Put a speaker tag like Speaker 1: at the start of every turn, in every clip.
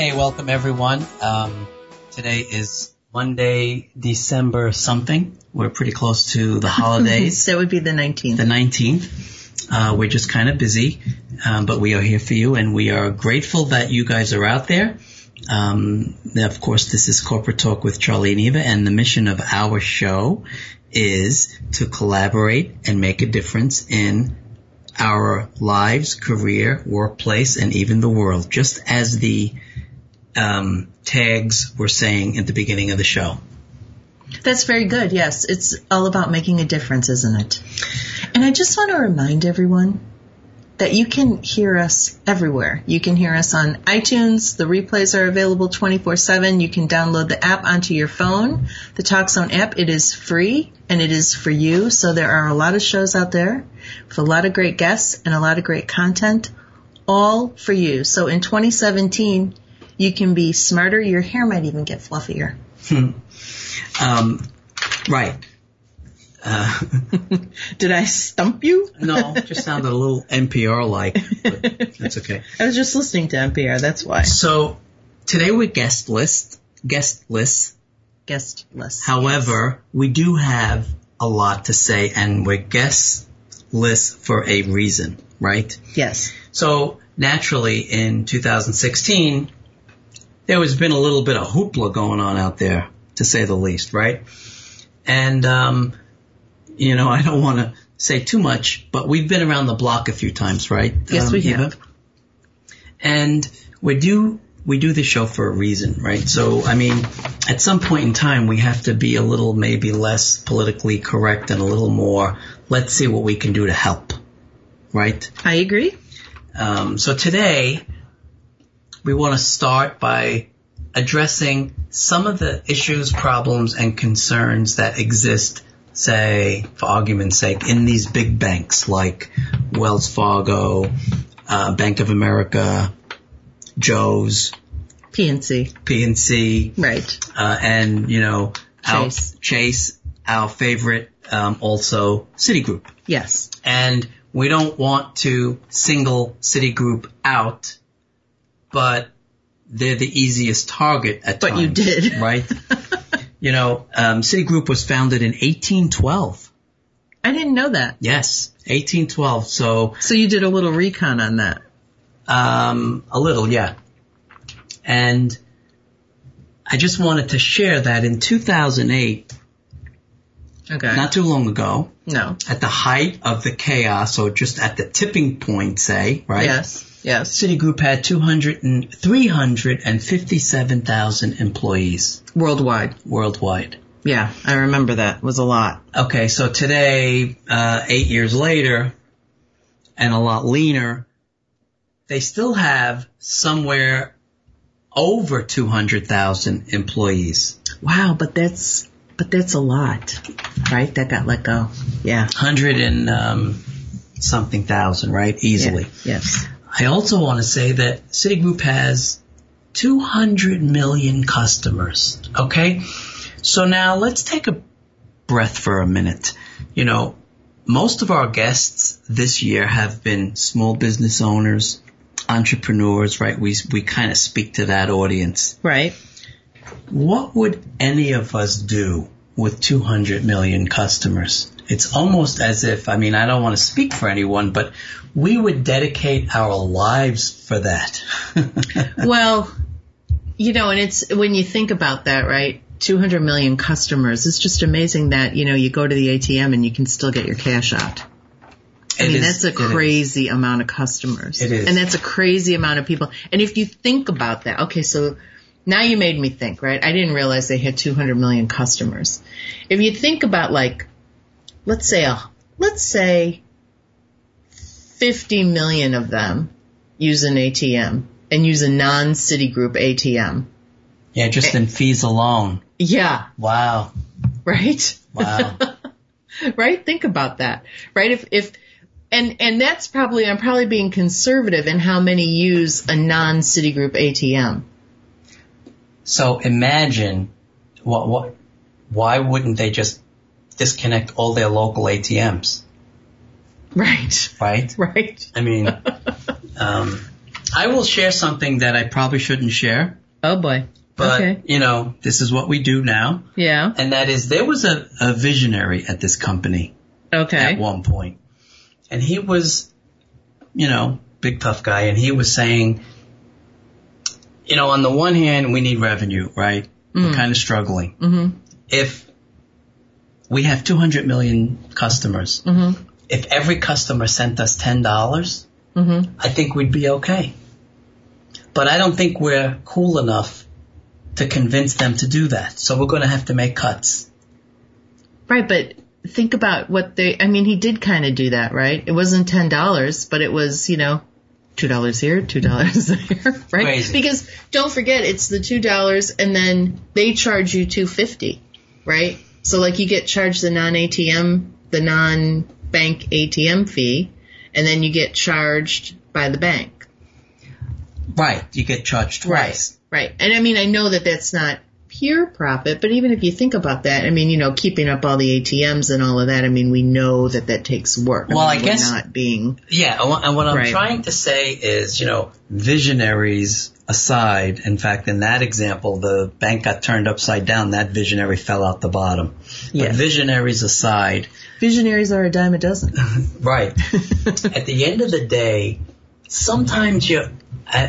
Speaker 1: Hey, welcome everyone. Um, today is Monday, December something. We're pretty close to the holidays.
Speaker 2: that would be the 19th.
Speaker 1: the 19th. Uh, we're just kind of busy, um, but we are here for you and we are grateful that you guys are out there. Um, of course, this is Corporate Talk with Charlie and Eva and the mission of our show is to collaborate and make a difference in our lives, career, workplace, and even the world, just as the um, tags were saying at the beginning of the show.
Speaker 2: That's very good. Yes, it's all about making a difference, isn't it? And I just want to remind everyone that you can hear us everywhere. You can hear us on iTunes. The replays are available 24/7. You can download the app onto your phone. The TalkZone app, it is free and it is for you. So there are a lot of shows out there with a lot of great guests and a lot of great content all for you. So in 2017, you can be smarter. Your hair might even get fluffier.
Speaker 1: Um, right. Uh,
Speaker 2: Did I stump you?
Speaker 1: no, just sounded a little NPR like, that's okay.
Speaker 2: I was just listening to NPR. That's why.
Speaker 1: So today we're guest list, guest list.
Speaker 2: Guest list.
Speaker 1: However, we do have a lot to say and we're guest list for a reason, right?
Speaker 2: Yes.
Speaker 1: So naturally in 2016, there has been a little bit of hoopla going on out there, to say the least, right? And, um, you know, I don't want to say too much, but we've been around the block a few times, right?
Speaker 2: Yes,
Speaker 1: Um,
Speaker 2: we have.
Speaker 1: And we do, we do the show for a reason, right? So, I mean, at some point in time, we have to be a little maybe less politically correct and a little more, let's see what we can do to help, right?
Speaker 2: I agree.
Speaker 1: Um, so today, we want to start by addressing some of the issues, problems, and concerns that exist, say, for argument's sake, in these big banks like Wells Fargo, uh, Bank of America, Joe's,
Speaker 2: PNC.
Speaker 1: PNC,
Speaker 2: Right.
Speaker 1: uh, and you know, our-
Speaker 2: Chase.
Speaker 1: Chase, our favorite, um, also Citigroup
Speaker 2: Yes.
Speaker 1: and we don't want to single Citigroup out, but they're the easiest target at
Speaker 2: But
Speaker 1: times.
Speaker 2: you did.
Speaker 1: right? you know, um, Citigroup was founded in 1812.
Speaker 2: I didn't know that.
Speaker 1: Yes, 1812. So
Speaker 2: So you did a little recon on that.
Speaker 1: um, a little, yeah. And I just wanted to share that in 2008,
Speaker 2: Okay.
Speaker 1: not too long ago,
Speaker 2: no.
Speaker 1: at the height of the chaos, or just at the tipping point, say, right?
Speaker 2: Yes. Yes.
Speaker 1: Citigroup had 200 and 357,000 employees
Speaker 2: Worldwide.
Speaker 1: worldwide.
Speaker 2: Yeah. I remember that. It was a lot.
Speaker 1: Okay, so today, uh, eight years later, and a lot leaner, they still have somewhere over 200,000 employees.
Speaker 2: Wow. But that's, but that's a lot. Right? That got let go. Yeah.
Speaker 1: 100 and um, something thousand, right? Easily.
Speaker 2: Yeah. Yes.
Speaker 1: I also want to say that Citigroup has 200 million customers. Okay? So now let's take a breath for a minute. You know, most of our guests this year have been small business owners, entrepreneurs, right? We, we kind of speak to that audience.
Speaker 2: Right.
Speaker 1: What would any of us do with 200 million customers? It's almost as if, I mean, I don't want to speak for anyone, but we would dedicate our lives for that.
Speaker 2: Well, you know, and it's when you think about that, right? 200 million customers. It's just amazing that, you know, you go to the ATM and you can still get your cash out. I
Speaker 1: It
Speaker 2: mean,
Speaker 1: is-
Speaker 2: that's a
Speaker 1: is.
Speaker 2: crazy amount of customers.
Speaker 1: It is.
Speaker 2: And that's a crazy amount of people. And if you think about that, okay, so now you made me think, right? I didn't realize they had 200 million customers. If you think about like, let's say a, let's say 50 million of them use an ATM and use a non-Citigroup ATM.
Speaker 1: Yeah, just in fees alone.
Speaker 2: Yeah,
Speaker 1: Wow.
Speaker 2: right?
Speaker 1: Wow.
Speaker 2: right? Think about that. Right? If if and and that's probably I'm probably being conservative in how many use a non Citigroup ATM.
Speaker 1: So imagine what what why wouldn't they just disconnect all their local ATMs,
Speaker 2: Right.
Speaker 1: right?
Speaker 2: Right.
Speaker 1: I mean, um, I will share something that I probably shouldn't share,
Speaker 2: Oh boy.
Speaker 1: but
Speaker 2: okay.
Speaker 1: you know, this is what we do now,
Speaker 2: Yeah.
Speaker 1: and that is there was a, a visionary at this company
Speaker 2: Okay.
Speaker 1: at one point, and he was, you know, big tough guy, and he was saying, you know, on the one hand, we need revenue, right? We're kind of struggling.
Speaker 2: Mhm.
Speaker 1: If we have 200 million customers,
Speaker 2: Mhm.
Speaker 1: if every customer sent us $10, dollars
Speaker 2: Mhm.
Speaker 1: I think we'd be okay. But I don't think we're cool enough to convince them to do that. So we're going to have to make cuts.
Speaker 2: Right, but think about what they I mean he did kind of do that, right? It wasn't $10, but it was, you know, $2 here, $2 there, right?
Speaker 1: Crazy.
Speaker 2: Because don't forget it's the $2 and then they charge you 250, right? So like you get charged the non-ATM, the non-bank ATM fee, and then you get charged by the bank.
Speaker 1: Right. You get charged twice.
Speaker 2: Right. And I mean, I know that that's not pure profit, but even if you think about that, I mean, you know, keeping up all the ATMs and all of that, I mean, we know that that takes work.
Speaker 1: Well, I
Speaker 2: mean, we're
Speaker 1: guess-
Speaker 2: not being
Speaker 1: Yeah, and what- I'm
Speaker 2: Right.
Speaker 1: trying to say is, you know, visionaries aside, in fact, in that example, the bank got turned upside down, that visionary fell out the bottom.
Speaker 2: Yeah.
Speaker 1: But visionaries aside,
Speaker 2: visionaries are a dime a dozen.
Speaker 1: right, at the end of the day, sometimes you, uh,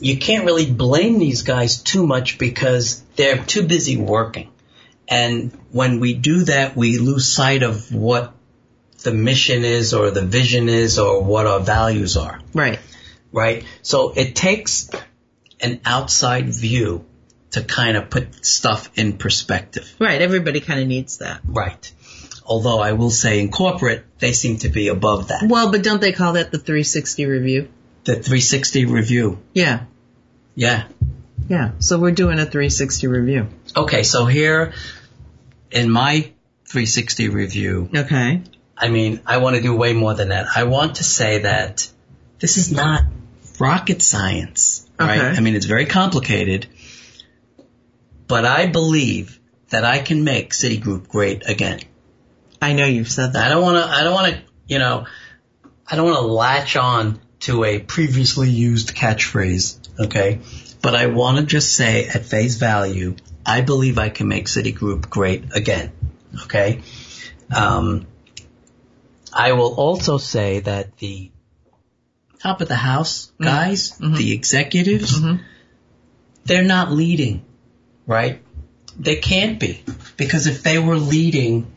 Speaker 1: you can't really blame these guys too much because they're too busy working. And when we do that, we lose sight of what the mission is or the vision is or what our values are
Speaker 2: right.
Speaker 1: right? So it takes an outside view to kind of put stuff in perspective,
Speaker 2: Right. Everybody kind of needs that.
Speaker 1: right? Although I will say in corporate, they seem to be above that.
Speaker 2: Well, but don't they call that the 360 review?
Speaker 1: The 360 review.
Speaker 2: Yeah.
Speaker 1: Yeah.
Speaker 2: Yeah. So we're doing a 360 review.
Speaker 1: Okay, so here in my 360 review,
Speaker 2: Okay.
Speaker 1: I mean, I want to do way more than that. I want to say that this is not rocket science, right?
Speaker 2: Okay.
Speaker 1: I mean, it's very complicated, but I believe that I can make Citigroup great again.
Speaker 2: I know you've said that.
Speaker 1: I don't want to, I don't want to, you know, I don't want to latch on to a previously used catchphrase, okay? But I want to just say at face value, I believe I can make Citigroup great again, okay? Um, I will also say that the top of the house mm-hmm. guys, mm-hmm. the executives, mm-hmm. they're not leading, right? They can't be because if they were leading,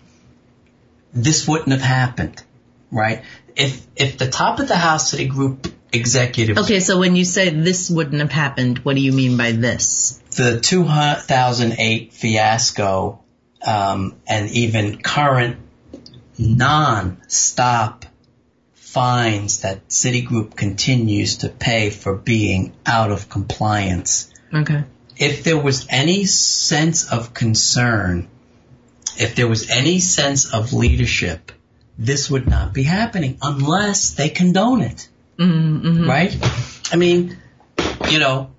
Speaker 1: this wouldn't have happened, right? If if the top of the house Citigroup executives,
Speaker 2: Okay. So when you say this wouldn't have happened, what do you mean by this?
Speaker 1: the 2008 fiasco, um, and even current non-stop fines that Citigroup continues to pay for being out of compliance.
Speaker 2: Okay.
Speaker 1: If there was any sense of concern, if there was any sense of leadership, this would not be happening unless they condone it.
Speaker 2: Mm-hmm.
Speaker 1: Right? I mean, you know,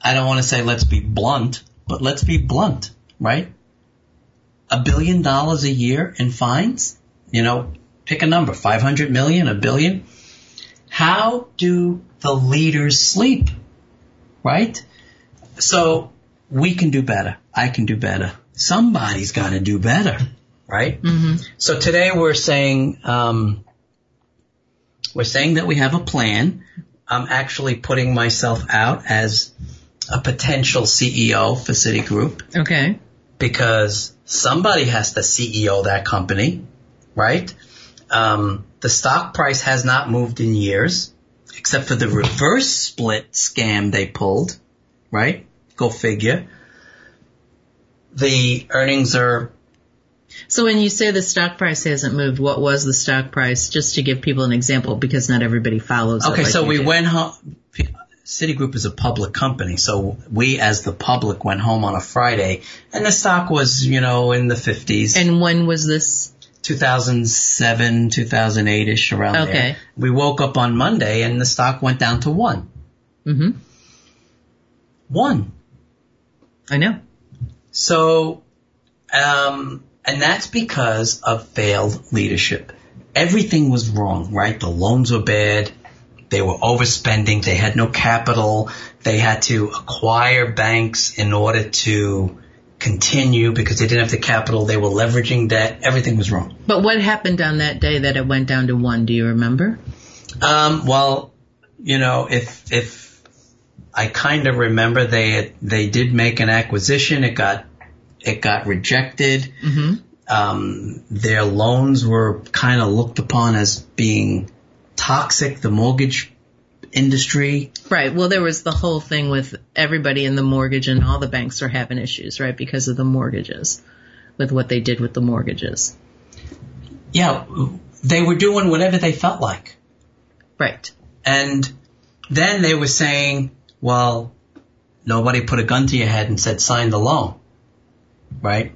Speaker 1: I don't want to say let's be blunt, but let's be blunt, right? A billion dollars a year in fines? You know, pick a number, 500 million, a billion? How do the leaders sleep? Right? So we can do better. I can do better. Somebody's got to do better, right?
Speaker 2: Mm-hmm.
Speaker 1: So today we're saying, um, we're saying that we have a plan. I'm actually putting myself out as a potential CEO for Citigroup
Speaker 2: Okay.
Speaker 1: because somebody has to CEO that company, right? Um, the stock price has not moved in years, except for the reverse split scam they pulled, right? Go figure. The earnings are
Speaker 2: So when you say the stock price hasn't moved, what was the stock price? Just to give people an example, because not everybody follows.
Speaker 1: Okay,
Speaker 2: like
Speaker 1: so we
Speaker 2: do.
Speaker 1: went home. Citigroup is a public company, so we as the public went home on a Friday, and the stock was, you know, in the 50s.
Speaker 2: And when was this?
Speaker 1: 2007, 2008-ish around there.
Speaker 2: Okay.
Speaker 1: We woke up on Monday and the stock went down to one.
Speaker 2: Mm-hmm.
Speaker 1: One.
Speaker 2: I know.
Speaker 1: So, um, and that's because of failed leadership. Everything was wrong, right? The loans were bad. They were overspending. They had no capital. They had to acquire banks in order to continue because they didn't have the capital. They were leveraging debt. Everything was wrong.
Speaker 2: But what happened on that day that it went down to one? Do you remember?
Speaker 1: Um, well, you know, if if I kind of remember they they did make an acquisition, it got it got rejected.
Speaker 2: hmm
Speaker 1: Um, their loans were kind of looked upon as being toxic. The mortgage industry.
Speaker 2: Right. Well, there was the whole thing with everybody in the mortgage and all the banks are having issues, right? Because of the mortgages, with what they did with the mortgages.
Speaker 1: Yeah, they were doing whatever they felt like.
Speaker 2: Right.
Speaker 1: And then they were saying, well, nobody put a gun to your head and said sign the loan. Right?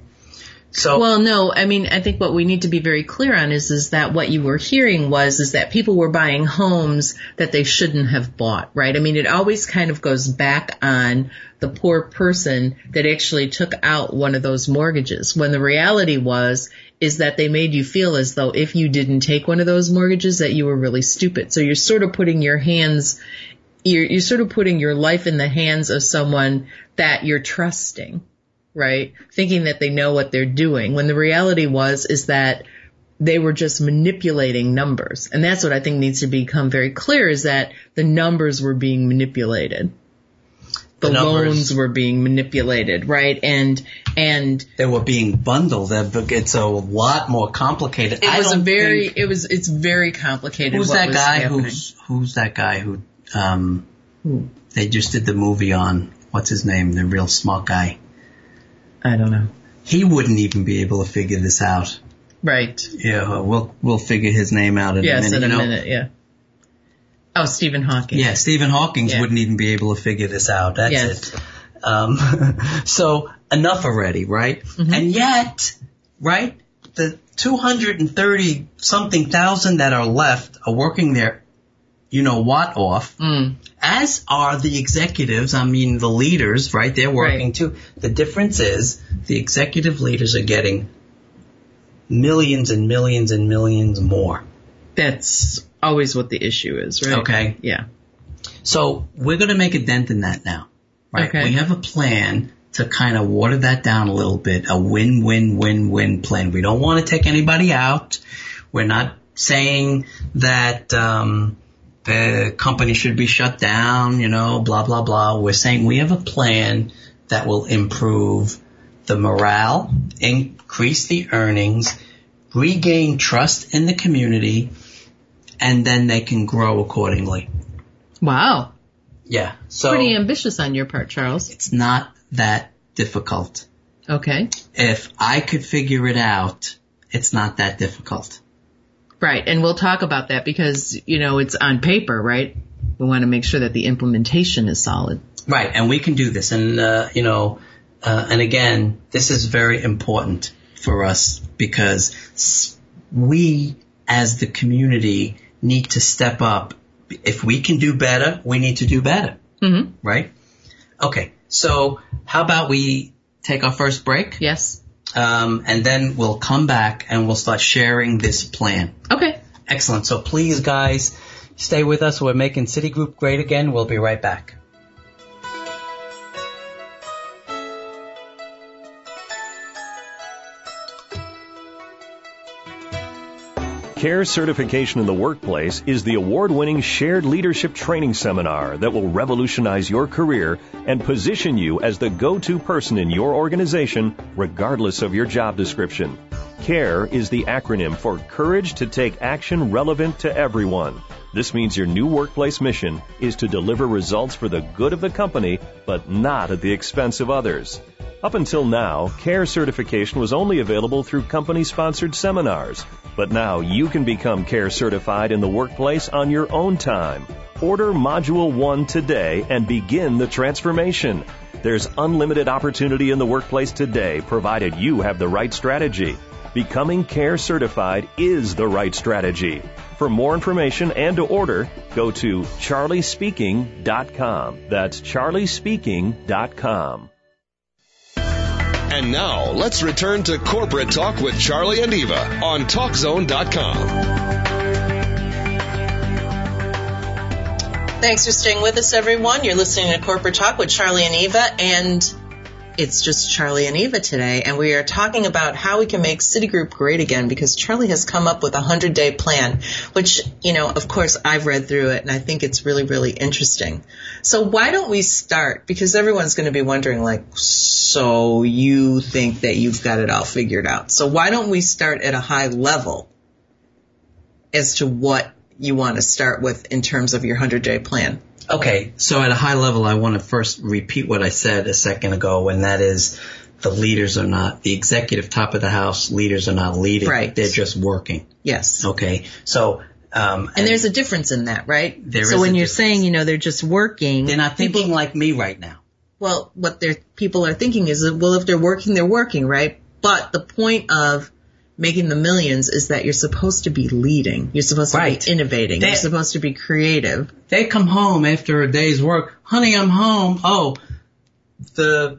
Speaker 1: So
Speaker 2: Well, no, I mean, I think what we need to be very clear on is, is that what you were hearing was, is that people were buying homes that they shouldn't have bought, right? I mean, it always kind of goes back on the poor person that actually took out one of those mortgages when the reality was, is that they made you feel as though if you didn't take one of those mortgages that you were really stupid. So you're sort of putting your hands, you're, you're sort of putting your life in the hands of someone that you're trusting right? Thinking that they know what they're doing when the reality was is that they were just manipulating numbers. And that's what I think needs to become very clear is that the numbers were being manipulated. The,
Speaker 1: The
Speaker 2: loans were being manipulated, right? And, and
Speaker 1: they were being bundled. It's a lot more complicated.
Speaker 2: it
Speaker 1: I
Speaker 2: was a very, it was, it's very complicated.
Speaker 1: who's that guy
Speaker 2: happening.
Speaker 1: who's who's that guy who um
Speaker 2: Who?
Speaker 1: they just did the movie on what's his name the real smart guy
Speaker 2: I don't know.
Speaker 1: he wouldn't even be able to figure this out
Speaker 2: Right.
Speaker 1: yeah we'll we'll figure his name out in
Speaker 2: Yes,
Speaker 1: a minute
Speaker 2: in a
Speaker 1: you know.
Speaker 2: minute, yeah. Oh, Stephen Hawking.
Speaker 1: yeah Stephen Hawking
Speaker 2: Yeah.
Speaker 1: wouldn't even be able to figure this out that's
Speaker 2: Yes.
Speaker 1: it um so enough already right
Speaker 2: Mhm.
Speaker 1: and yet right the 230 something thousand that are left are working their you know what off
Speaker 2: Mm.
Speaker 1: as are the executives. I mean, the leaders, right? They're working
Speaker 2: Right.
Speaker 1: too. The difference is the executive leaders are getting millions and millions and millions more.
Speaker 2: That's always what the issue is, right?
Speaker 1: Okay.
Speaker 2: Yeah.
Speaker 1: So we're going to make a dent in that now, right?
Speaker 2: Okay.
Speaker 1: We have a plan to kind of water that down a little bit, a win-win-win-win plan. We don't want to take anybody out. We're not saying that, um, the company should be shut down, you know, blah, blah, blah. We're saying we have a plan that will improve the morale, increase the earnings, regain trust in the community, and then they can grow accordingly.
Speaker 2: Wow.
Speaker 1: Yeah. So
Speaker 2: Pretty ambitious on your part, Charles.
Speaker 1: it's not that difficult.
Speaker 2: Okay.
Speaker 1: If I could figure it out, it's not that difficult.
Speaker 2: Right. And we'll talk about that because, you know, it's on paper, right? We want to make sure that the implementation is solid.
Speaker 1: Right. And we can do this. And, uh, you know, uh, and again, this is very important for us because we as the community need to step up. If we can do better, we need to do better.
Speaker 2: Mm-hmm.
Speaker 1: Right? Okay. So how about we take our first break?
Speaker 2: Yes.
Speaker 1: Um, and then we'll come back and we'll start sharing this plan.
Speaker 2: Okay.
Speaker 1: Excellent. So please, guys, stay with us. We're making Citigroup great again. We'll be right back.
Speaker 3: CARE Certification in the Workplace is the award winning shared leadership training seminar that will revolutionize your career and position you as the go to person in your organization, regardless of your job description. CARE is the acronym for Courage to Take Action Relevant to Everyone. This means your new workplace mission is to deliver results for the good of the company, but not at the expense of others. Up until now, CARE certification was only available through company sponsored seminars. But now you can become CARE certified in the workplace on your own time. Order Module 1 today and begin the transformation. There's unlimited opportunity in the workplace today provided you have the right strategy. Becoming CARE certified is the right strategy. For more information and to order, go to charliespeaking.com. That's charliespeaking.com.
Speaker 4: And now, let's return to Corporate Talk with Charlie and Eva on TalkZone.com.
Speaker 2: Thanks for staying with us, everyone. You're listening to Corporate Talk with Charlie and Eva, and it's just Charlie and Eva today, and we are talking about how we can make Citigroup great again because Charlie has come up with a 100 day plan, which, you know, of course I've read through it and I think it's really, really interesting. So why don't we start? Because everyone's going to be wondering like, so you think that you've got it all figured out. So why don't we start at a high level as to what you want to start with in terms of your 100 day plan?
Speaker 1: Okay, so at a high level, I want to first repeat what I said a second ago, and that is the leaders are not, the executive top of the house leaders are not leading.
Speaker 2: Right.
Speaker 1: They're just working.
Speaker 2: Yes.
Speaker 1: Okay, so, um,
Speaker 2: And there's a difference in that, right?
Speaker 1: There
Speaker 2: so when you're
Speaker 1: difference.
Speaker 2: saying, you know, they're just working,
Speaker 1: they're not thinking
Speaker 2: people-
Speaker 1: like me right now.
Speaker 2: well, what their people are thinking is well, if they're working, they're working, right? But the point of making the millions is that you're supposed to be leading. You're supposed to
Speaker 1: Right.
Speaker 2: be innovating.
Speaker 1: They-
Speaker 2: you're supposed to be creative.
Speaker 1: They come home after a day's work. Honey, I'm home. Oh, the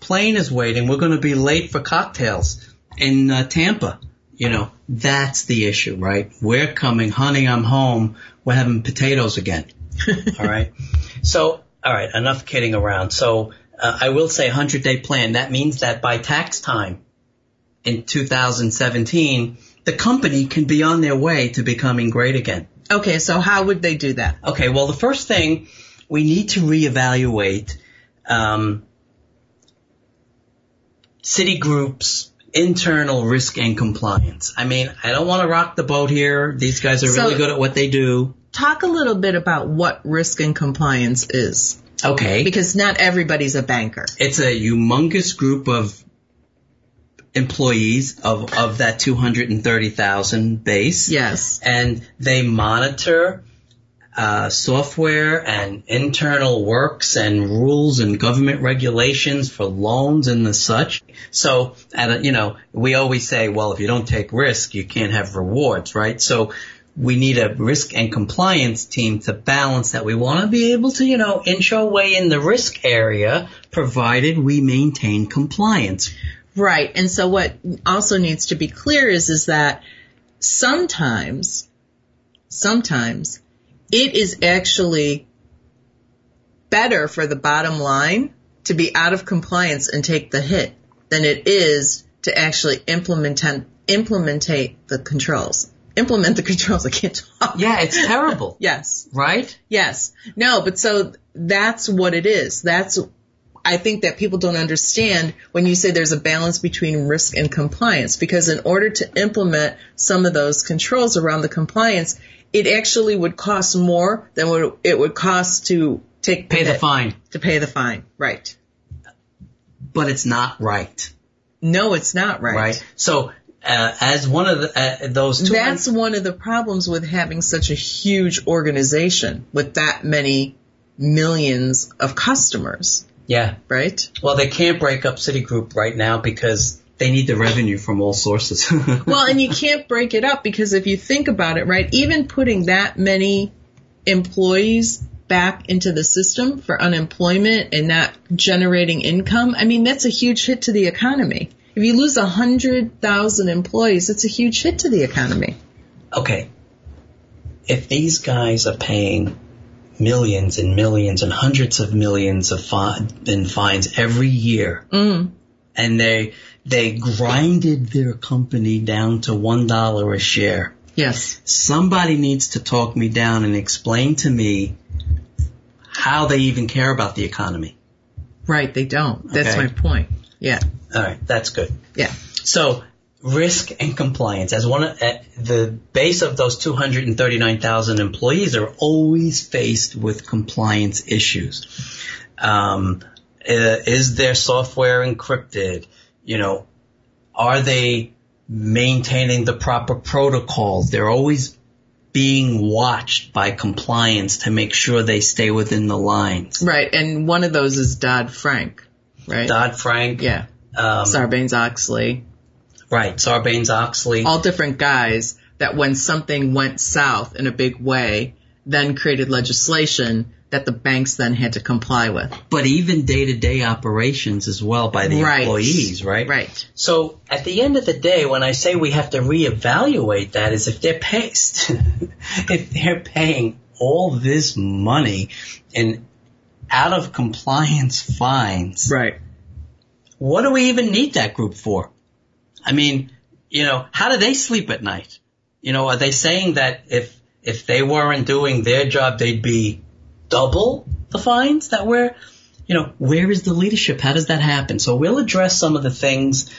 Speaker 1: plane is waiting. We're going to be late for cocktails in uh, Tampa. You know, that's the issue, right? We're coming. Honey, I'm home. We're having potatoes again. all right. So, all right, enough kidding around. So, uh, I will say 100 day plan. That means that by tax time in 2017, the company can be on their way to becoming great again.
Speaker 2: Okay, so how would they do that?
Speaker 1: Okay, well, the first thing we need to reevaluate um, Citigroup's internal risk and compliance. I mean, I don't want to rock the boat here. These guys are
Speaker 2: So-
Speaker 1: really good at what they do.
Speaker 2: Talk a little bit about what risk and compliance is,
Speaker 1: Okay,
Speaker 2: because not everybody's a banker.
Speaker 1: it's a humongous group of employees of of that 230,000 base.
Speaker 2: Yes.
Speaker 1: and they monitor uh, software and internal works and rules and government regulations for loans and the such. So, at a, you know, we always say, well, if you don't take risk, you can't have rewards, right? So, we need a risk and compliance team to balance that. We want to be able to, you know, inch our way in the risk area, provided we maintain compliance.
Speaker 2: Right. And so what also needs to be clear is, is that sometimes, sometimes it is actually better for the bottom line to be out of compliance and take the hit than it is to actually implement, implementate the controls. Implement the controls. I can't talk.
Speaker 1: Yeah, it's terrible,
Speaker 2: Yes.
Speaker 1: right?
Speaker 2: Yes. No, but so that's what it is. That's, I think that people don't understand when you say there's a balance between risk and compliance because in order to implement some of those controls around the compliance, it actually would cost more than what it would cost to take
Speaker 1: Pay the fine.
Speaker 2: To pay the fine. Right.
Speaker 1: But it's not right.
Speaker 2: No, it's not right.
Speaker 1: right? So, uh, as one of the, uh, those two,
Speaker 2: That's one of the problems with having such a huge organization with that many millions of customers,
Speaker 1: yeah.
Speaker 2: right?
Speaker 1: Well, they can't break up Citigroup right now because they need the revenue from all sources.
Speaker 2: Well, and you can't break it up because if you think about it, right, even putting that many employees back into the system for unemployment and not generating income, I mean, that's a huge hit to the economy. If you lose a hundred thousand employees, it's a huge hit to the economy.
Speaker 1: okay, if these guys are paying millions and millions and hundreds of millions of fi- in fines every year,
Speaker 2: Mm.
Speaker 1: and they they grinded their company down to one dollar a share.
Speaker 2: Yes.
Speaker 1: Somebody needs to talk me down and explain to me how they even care about the economy.
Speaker 2: Right, they don't. That's
Speaker 1: Okay.
Speaker 2: my point. Yeah.
Speaker 1: All right, that's good.
Speaker 2: Yeah.
Speaker 1: So risk and compliance as one of uh, the base of those 239,000 employees are always faced with compliance issues. Um, Uh, is their software encrypted? You know, are they maintaining the proper protocols? They're always being watched by compliance to make sure they stay within the lines.
Speaker 2: Right, and one of those is Dodd Frank, right?
Speaker 1: Dodd Frank.
Speaker 2: Yeah.
Speaker 1: Um,
Speaker 2: Sarbanes Oxley.
Speaker 1: Right. Sarbanes Oxley.
Speaker 2: All different guys that when something went south in a big way, then created legislation that the banks then had to comply with.
Speaker 1: but even day to day operations as well by the
Speaker 2: Right.
Speaker 1: employees, right?
Speaker 2: Right.
Speaker 1: So at the end of the day, when I say we have to reevaluate that is if they're paid, if they're paying all this money in out of compliance fines,
Speaker 2: Right.
Speaker 1: what do we even need that group for? I mean, you know, how do they sleep at night? You know, are they saying that if if they weren't doing their job, they'd be double the fines that we're, you know, where is the leadership? How does that happen? So we'll address some of the things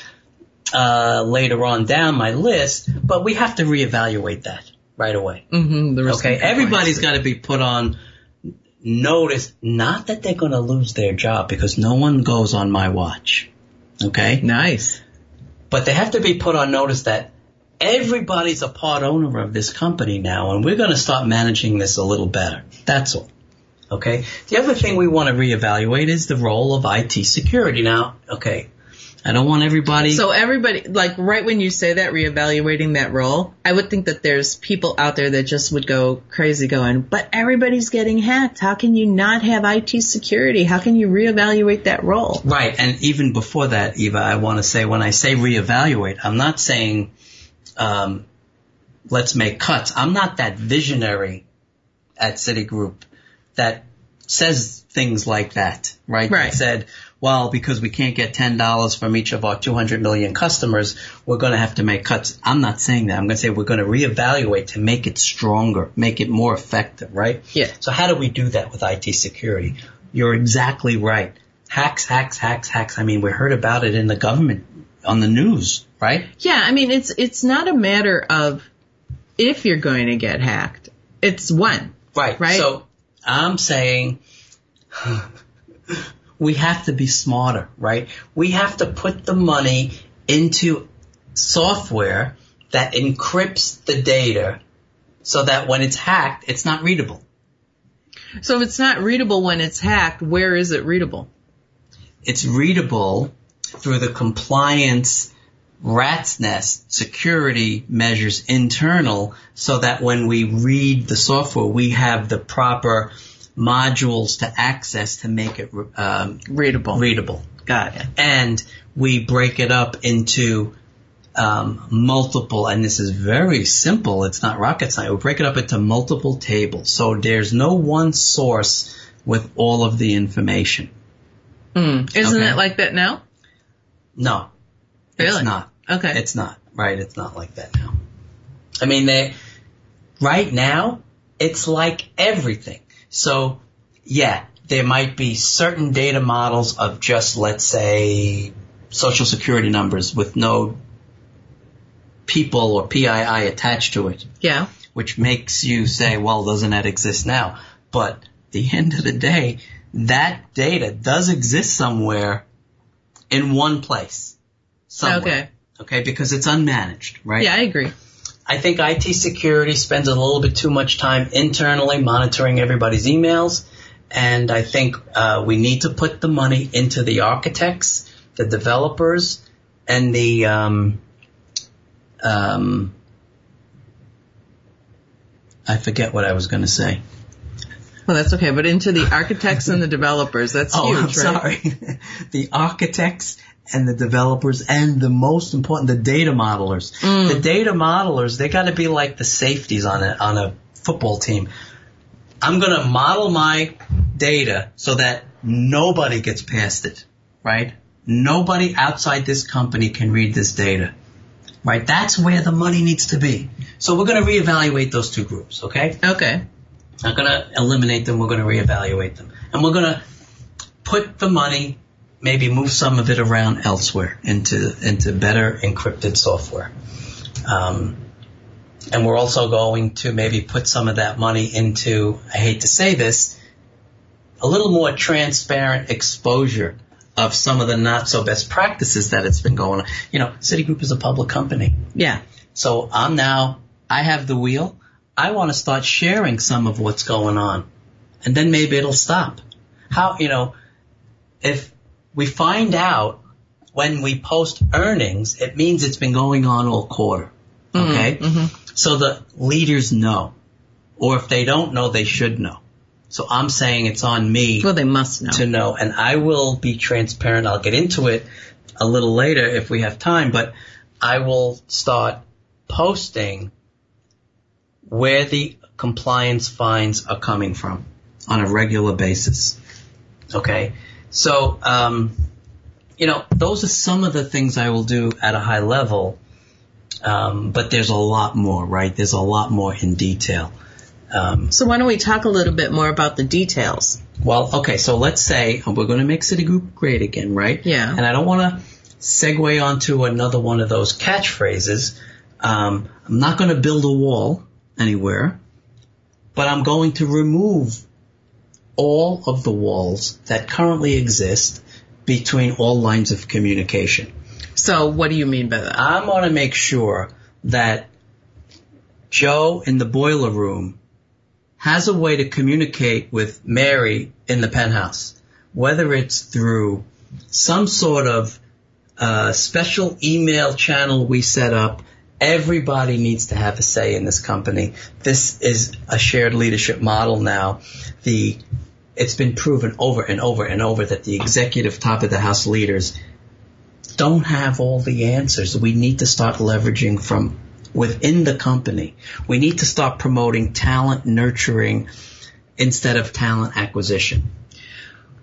Speaker 1: uh, later on down my list, but we have to reevaluate that right away.
Speaker 2: Mm-hmm.
Speaker 1: Okay, everybody's got to be put on notice. Not that they're going to lose their job because no one goes on my watch. Okay,
Speaker 2: Nice.
Speaker 1: But they have to be put on notice that everybody's a part owner of this company now, and we're going to start managing this a little better. That's all. Okay. The other thing we want to reevaluate is the role of IT security. Now, okay, I don't want everybody.
Speaker 2: So everybody, like right when you say that, reevaluating that role, I would think that there's people out there that just would go crazy going, but everybody's getting hacked. How can you not have IT security? How can you reevaluate that role?
Speaker 1: Right, and even before that, Eva, I want to say when I say reevaluate, I'm not saying um, let's make cuts. I'm not that visionary at Citigroup that says things like that, right?
Speaker 2: Right.
Speaker 1: That said, well, because we can't get ten dollars from each of our 200 million customers, we're going to have to make cuts. I'm not saying that. I'm going to say we're going to reevaluate to make it stronger, make it more effective, right?
Speaker 2: Yeah.
Speaker 1: So how do we do that with IT security? You're exactly right. Hacks, hacks, hacks, hacks. I mean, we heard about it in the government on the news, right?
Speaker 2: Yeah, I mean, it's it's not a matter of if you're going to get hacked. It's when.
Speaker 1: Right.
Speaker 2: Right.
Speaker 1: So I'm saying we have to be smarter, right? We have to put the money into software that encrypts the data so that when it's hacked, it's not readable.
Speaker 2: So if it's not readable when it's hacked, where is it readable?
Speaker 1: It's readable through the compliance rat's nest security measures internal so that when we read the software, we have the proper modules to access to make it um,
Speaker 2: Readable.
Speaker 1: readable.
Speaker 2: Got it.
Speaker 1: And we break it up into um, multiple, and this is very simple. It's not rocket science. We break it up into multiple tables. So there's no one source with all of the information.
Speaker 2: Mm. Isn't
Speaker 1: Okay.
Speaker 2: it like that now?
Speaker 1: No,
Speaker 2: Really?
Speaker 1: it's not.
Speaker 2: Okay.
Speaker 1: It's not. Right, it's not like that now. I mean, they, right now, it's like everything. So, yeah, there might be certain data models of just, let's say, social security numbers with no people or PII attached to it,
Speaker 2: yeah.
Speaker 1: which makes you say, well, doesn't that exist now? But at the end of the day, that data does exist somewhere in one place. Somewhere.
Speaker 2: Okay.
Speaker 1: Okay, because it's unmanaged, right?
Speaker 2: Yeah, I agree.
Speaker 1: I think IT security spends a little bit too much time internally monitoring everybody's emails, and I think uh, we need to put the money into the architects, the developers, and the um, um, I forget what I was going to say.
Speaker 2: Well, that's okay. But into the architects and the developers, that's
Speaker 1: Oh,
Speaker 2: huge,
Speaker 1: I'm
Speaker 2: right?
Speaker 1: sorry. the architects and the developers and the most important, the data modelers.
Speaker 2: Mm.
Speaker 1: The data modelers, they got to be like the safeties on a on a football team. I'm going to model my data so that nobody gets past it, right? Nobody outside this company can read this data, right? That's where the money needs to be. So we're going to reevaluate those two groups, okay?
Speaker 2: Okay.
Speaker 1: Not going to eliminate them. We're going to reevaluate them. And we're going to put the money, maybe move some of it around elsewhere into, into better encrypted software. Um, and we're also going to maybe put some of that money into, I hate to say this, a little more transparent exposure of some of the not so best practices that it's been going on. You know, Citigroup is a public company.
Speaker 2: Yeah.
Speaker 1: So I'm now, I have the wheel. I want to start sharing some of what's going on. And then maybe it'll stop. How, you know, if we find out when we post earnings, it means it's been going on all quarter. Okay?
Speaker 2: Mm-hmm.
Speaker 1: So the leaders know. Or if they don't know, they should know. So I'm saying it's on me
Speaker 2: Well, they must know.
Speaker 1: to know, and I will be transparent. I'll get into it a little later if we have time, but I will start posting where the compliance fines are coming from on a regular basis. Okay, so um, you know those are some of the things I will do at a high level, um, but there's a lot more, right? There's a lot more in detail. Um,
Speaker 2: So why don't we talk a little bit more about the details?
Speaker 1: well, okay, so let's say we're going to make Citigroup great again, right?
Speaker 2: Yeah.
Speaker 1: And I don't want to segue onto another one of those catchphrases. Um, I'm not going to build a wall anywhere, but I'm going to remove all of the walls that currently exist between all lines of communication.
Speaker 2: So what do you mean by that?
Speaker 1: I want to make sure that Joe in the boiler room has a way to communicate with Mary in the penthouse, whether it's through some sort of uh, special email channel we set up. Everybody needs to have a say in this company. This is a shared leadership model now. The it's been proven over and over and over that the executive top of the house leaders don't have all the answers. We need to start leveraging from within the company. We need to start promoting talent nurturing instead of talent acquisition.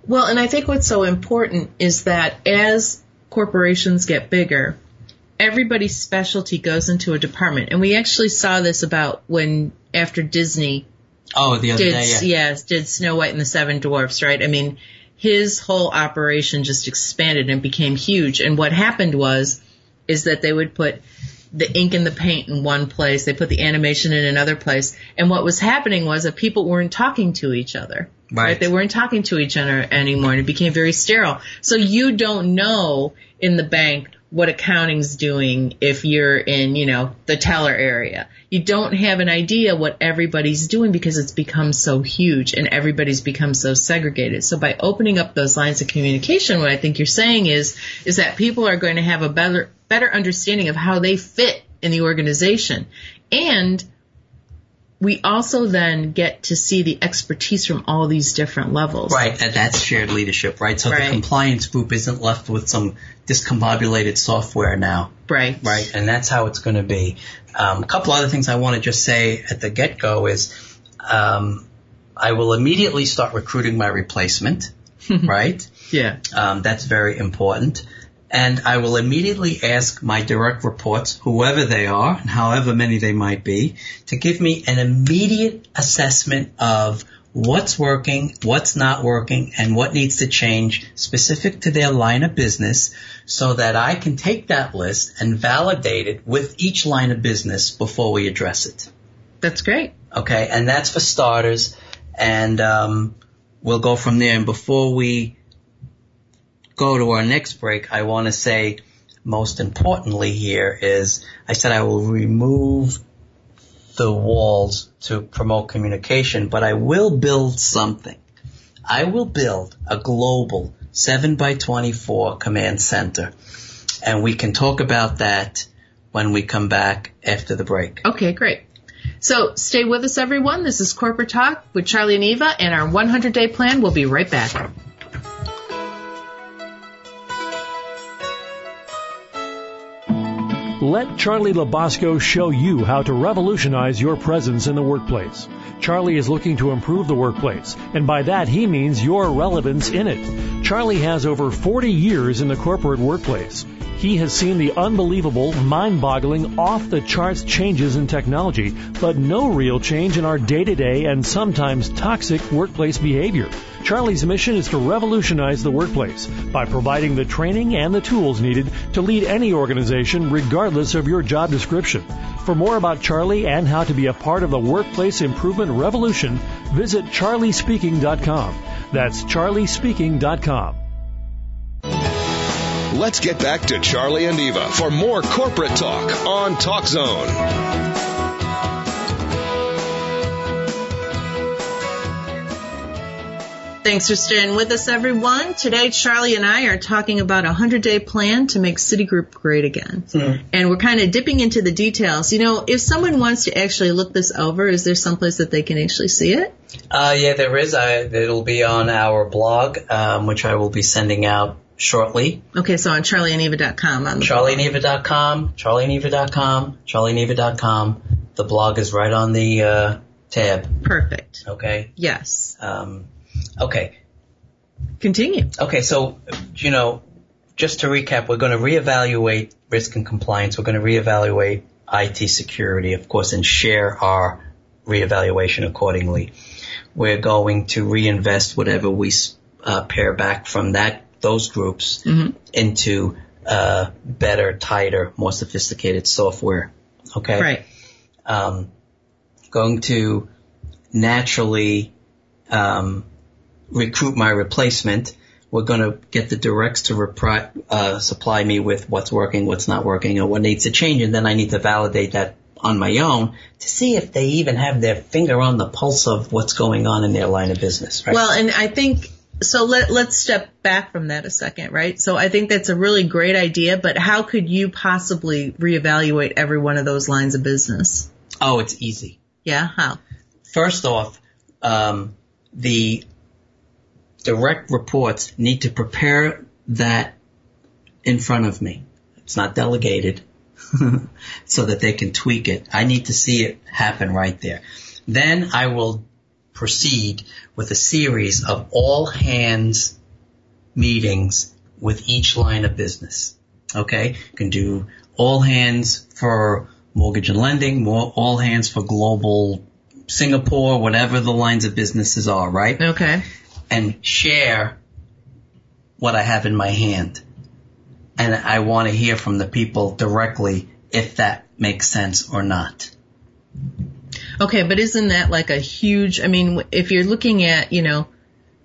Speaker 2: Well, and I think what's so important is that as corporations get bigger, everybody's specialty goes into a department. And we actually saw this about when after Disney
Speaker 1: Oh, the other
Speaker 2: did
Speaker 1: day, yeah.
Speaker 2: yes, did Snow White and the Seven Dwarfs, right? I mean, his whole operation just expanded and became huge. And what happened was is that they would put the ink and the paint in one place, they put the animation in another place, and what was happening was that people weren't talking to each other.
Speaker 1: Right.
Speaker 2: They weren't talking to each other anymore and it became very sterile. So you don't know in the bank what accounting's doing if you're in, you know, the teller area. You don't have an idea what everybody's doing because it's become so huge and everybody's become so segregated. So by opening up those lines of communication, what I think you're saying is, is that people are going to have a better, better understanding of how they fit in the organization. And we also then get to see the expertise from all these different levels.
Speaker 1: Right, and that's shared leadership, right? So
Speaker 2: Right.
Speaker 1: the compliance group isn't left with some discombobulated software now.
Speaker 2: Right.
Speaker 1: Right, and that's how it's going to be. Um, a couple other things I want to just say at the get-go is um, I will immediately start recruiting my replacement, right?
Speaker 2: Yeah.
Speaker 1: Um, that's very important. And I will immediately ask my direct reports, whoever they are, and however many they might be, to give me an immediate assessment of what's working, what's not working, and what needs to change specific to their line of business so that I can take that list and validate it with each line of business before we address it.
Speaker 2: That's great.
Speaker 1: Okay, and that's for starters, and um, we'll go from there. And before we go to our next break, I want to say, most importantly, here is I said I will remove the walls to promote communication, but I will build something. I will build a global 7 by 24 command center, and we can talk about that when we come back after the break.
Speaker 2: Okay, great. So stay with us, everyone. This is Corporate Talk with Charlie and Eva, and our 100 day plan. We'll be right back.
Speaker 5: Let Charlie Labasco show you how to revolutionize your presence in the workplace. Charlie is looking to improve the workplace, and by that he means your relevance in it. Charlie has over 40 years in the corporate workplace. He has seen the unbelievable, mind boggling, off the charts changes in technology, but no real change in our day to day and sometimes toxic workplace behavior. Charlie's mission is to revolutionize the workplace by providing the training and the tools needed to lead any organization regardless of your job description. For more about Charlie and how to be a part of the workplace improvement revolution, visit charliespeaking.com. That's charliespeaking.com.
Speaker 4: Let's get back to Charlie and Eva for more corporate talk on Talk
Speaker 2: Thanks for staying with us, everyone. Today, Charlie and I are talking about a 100 day plan to make Citigroup great again. Mm-hmm. And we're kind of dipping into the details. You know, if someone wants to actually look this over, is there someplace that they can actually see it?
Speaker 1: Uh, yeah, there is. I, it'll be on our blog, um, which I will be sending out shortly.
Speaker 2: Okay, so on charlieandeva.com. On
Speaker 1: charlieandeva.com, charlieandeva.com, charlieandeva.com. The blog is right on the uh, tab.
Speaker 2: Perfect.
Speaker 1: Okay.
Speaker 2: Yes.
Speaker 1: Um, Okay.
Speaker 2: Continue.
Speaker 1: Okay, so, you know, just to recap, we're going to reevaluate risk and compliance. We're going to reevaluate IT security, of course, and share our reevaluation accordingly. We're going to reinvest whatever we uh, pare back from that those groups mm-hmm. into uh, better, tighter, more sophisticated software. Okay.
Speaker 2: Right.
Speaker 1: Um, going to naturally um, recruit my replacement. We're going to get the directs to repri- uh, supply me with what's working, what's not working, or what needs to change, and then I need to validate that on my own to see if they even have their finger on the pulse of what's going on in their line of business. Right?
Speaker 2: Well, and I think so. Let let's step back from that a second, right? So I think that's a really great idea, but how could you possibly reevaluate every one of those lines of business?
Speaker 1: Oh, it's easy.
Speaker 2: Yeah, how?
Speaker 1: First off, um, the direct reports need to prepare that in front of me. It's not delegated so that they can tweak it. I need to see it happen right there. Then I will proceed with a series of all hands meetings with each line of business. Okay? You can do all hands for mortgage and lending, more all hands for global Singapore, whatever the lines of businesses are, right?
Speaker 2: Okay
Speaker 1: and share what I have in my hand. And I want to hear from the people directly if that makes sense or not.
Speaker 2: Okay, but isn't that like a huge, I mean, if you're looking at, you know,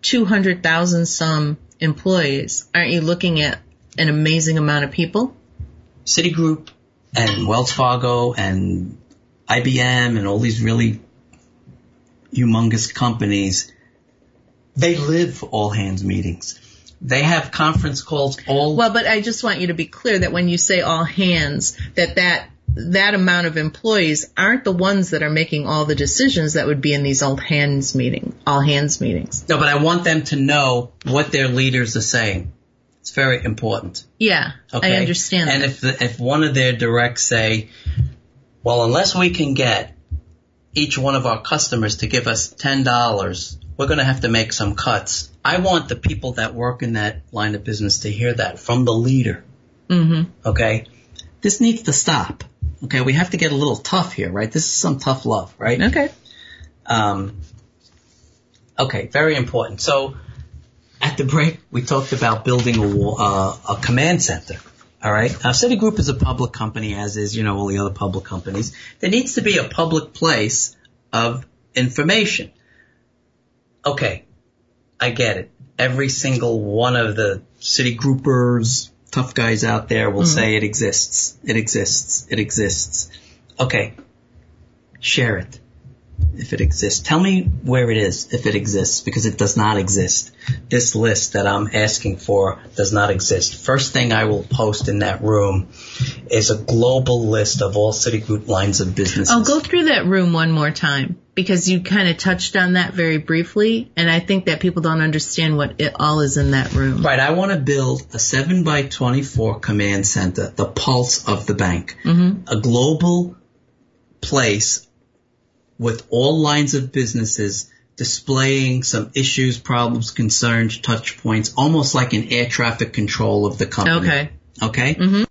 Speaker 2: 200,000 some employees, aren't you looking at an amazing amount of people?
Speaker 1: Citigroup and Wells Fargo and IBM and all these really humongous companies they live all hands meetings. They have conference calls all.
Speaker 2: Well, but I just want you to be clear that when you say all hands, that that that amount of employees aren't the ones that are making all the decisions that would be in these all hands meeting, all hands meetings.
Speaker 1: No, but I want them to know what their leaders are saying. It's very important.
Speaker 2: Yeah, okay? I understand.
Speaker 1: And
Speaker 2: that.
Speaker 1: if the, if one of their directs say, well, unless we can get each one of our customers to give us ten dollars we're going to have to make some cuts. I want the people that work in that line of business to hear that from the leader.
Speaker 2: Mm-hmm.
Speaker 1: Okay. This needs to stop. Okay. We have to get a little tough here, right? This is some tough love, right?
Speaker 2: Okay.
Speaker 1: Um, okay. Very important. So at the break, we talked about building a, uh, a command center. All right. Now, Citigroup is a public company, as is, you know, all the other public companies. There needs to be a public place of information okay, I get it. Every single one of the Citigroupers, tough guys out there will mm-hmm. say it exists. It exists. It exists. Okay. Share it if it exists. Tell me where it is if it exists because it does not exist. This list that I'm asking for does not exist. First thing I will post in that room is a global list of all Citigroup lines of business.
Speaker 2: I'll go through that room one more time because you kind of touched on that very briefly and I think that people don't understand what it all is in that room.
Speaker 1: Right. I want to build a 7 by 24 command center, the pulse of the bank.
Speaker 2: Mm-hmm.
Speaker 1: A global place with all lines of businesses displaying some issues, problems, concerns, touch points, almost like an air traffic control of the company.
Speaker 2: Okay.
Speaker 1: Okay?
Speaker 2: Mm-hmm.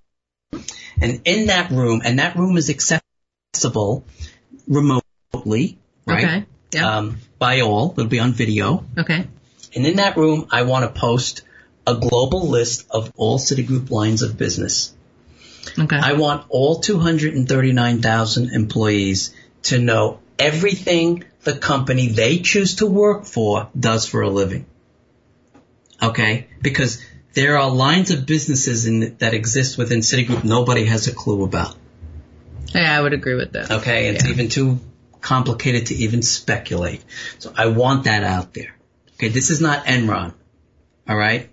Speaker 1: And in that room, and that room is accessible remotely, right?
Speaker 2: Okay. Yeah.
Speaker 1: Um, by all. It'll be on video.
Speaker 2: Okay.
Speaker 1: And in that room, I want to post a global list of all Citigroup lines of business.
Speaker 2: Okay. I
Speaker 1: want all 239,000 employees to know everything the company they choose to work for does for a living. Okay? Because there are lines of businesses in, that exist within Citigroup nobody has a clue about.
Speaker 2: Yeah, I would agree with that.
Speaker 1: Okay? It's
Speaker 2: Yeah.
Speaker 1: even too complicated to even speculate. So I want that out there. Okay? This is not Enron. Alright?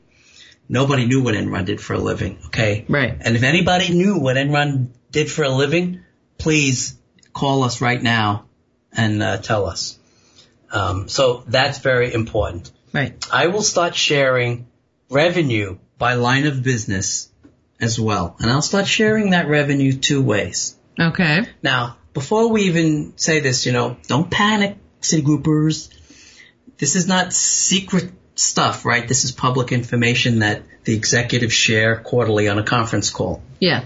Speaker 1: Nobody knew what Enron did for a living. Okay?
Speaker 2: Right.
Speaker 1: And if anybody knew what Enron did for a living, please call us right now and uh, tell us. Um, so that's very important.
Speaker 2: Right.
Speaker 1: I will start sharing revenue by line of business as well. And I'll start sharing that revenue two ways.
Speaker 2: Okay.
Speaker 1: Now, before we even say this, you know, don't panic, Citigroupers. This is not secret stuff, right? This is public information that the executives share quarterly on a conference call.
Speaker 2: Yeah.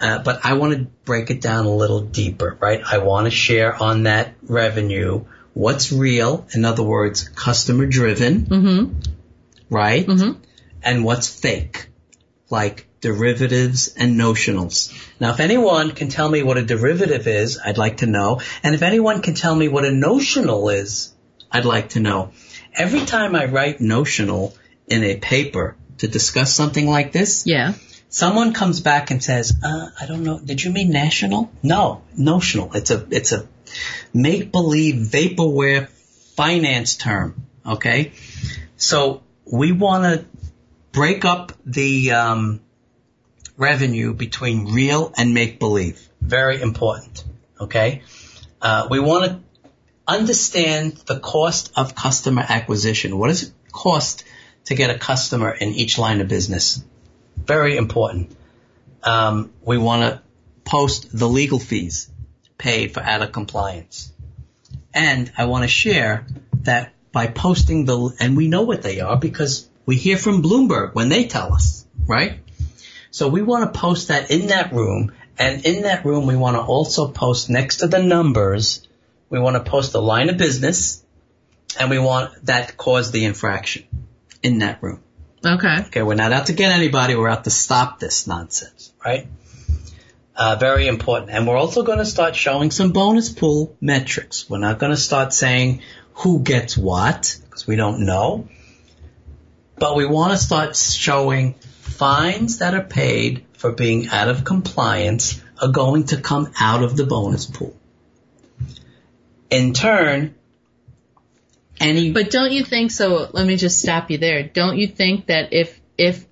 Speaker 1: Uh, but I want to break it down a little deeper, right? I want to share on that revenue what's real, in other words, customer driven,
Speaker 2: Mm-hmm.
Speaker 1: right?
Speaker 2: Mm-hmm.
Speaker 1: And what's fake, like derivatives and notionals. Now, if anyone can tell me what a derivative is, I'd like to know. And if anyone can tell me what a notional is, I'd like to know. Every time I write notional in a paper to discuss something like this,
Speaker 2: Yeah.
Speaker 1: someone comes back and says, uh, I don't know, did you mean national? No, notional. It's a, it's a make believe vaporware finance term. Okay. So we want to break up the, um, revenue between real and make believe. Very important. Okay. Uh, we want to understand the cost of customer acquisition. What does it cost to get a customer in each line of business? Very important. Um, we want to post the legal fees paid for out of compliance. And I want to share that by posting the, and we know what they are because we hear from Bloomberg when they tell us, right? So we want to post that in that room. And in that room, we want to also post next to the numbers, we want to post the line of business and we want that caused the infraction in that room.
Speaker 2: Okay.
Speaker 1: Okay, we're not out to get anybody. We're out to stop this nonsense, right? Uh, very important. And we're also going to start showing some bonus pool metrics. We're not going to start saying who gets what because we don't know. But we want to start showing fines that are paid for being out of compliance are going to come out of the bonus pool. In turn, any
Speaker 2: But don't you think so? Let me just stop you there. Don't you think that if if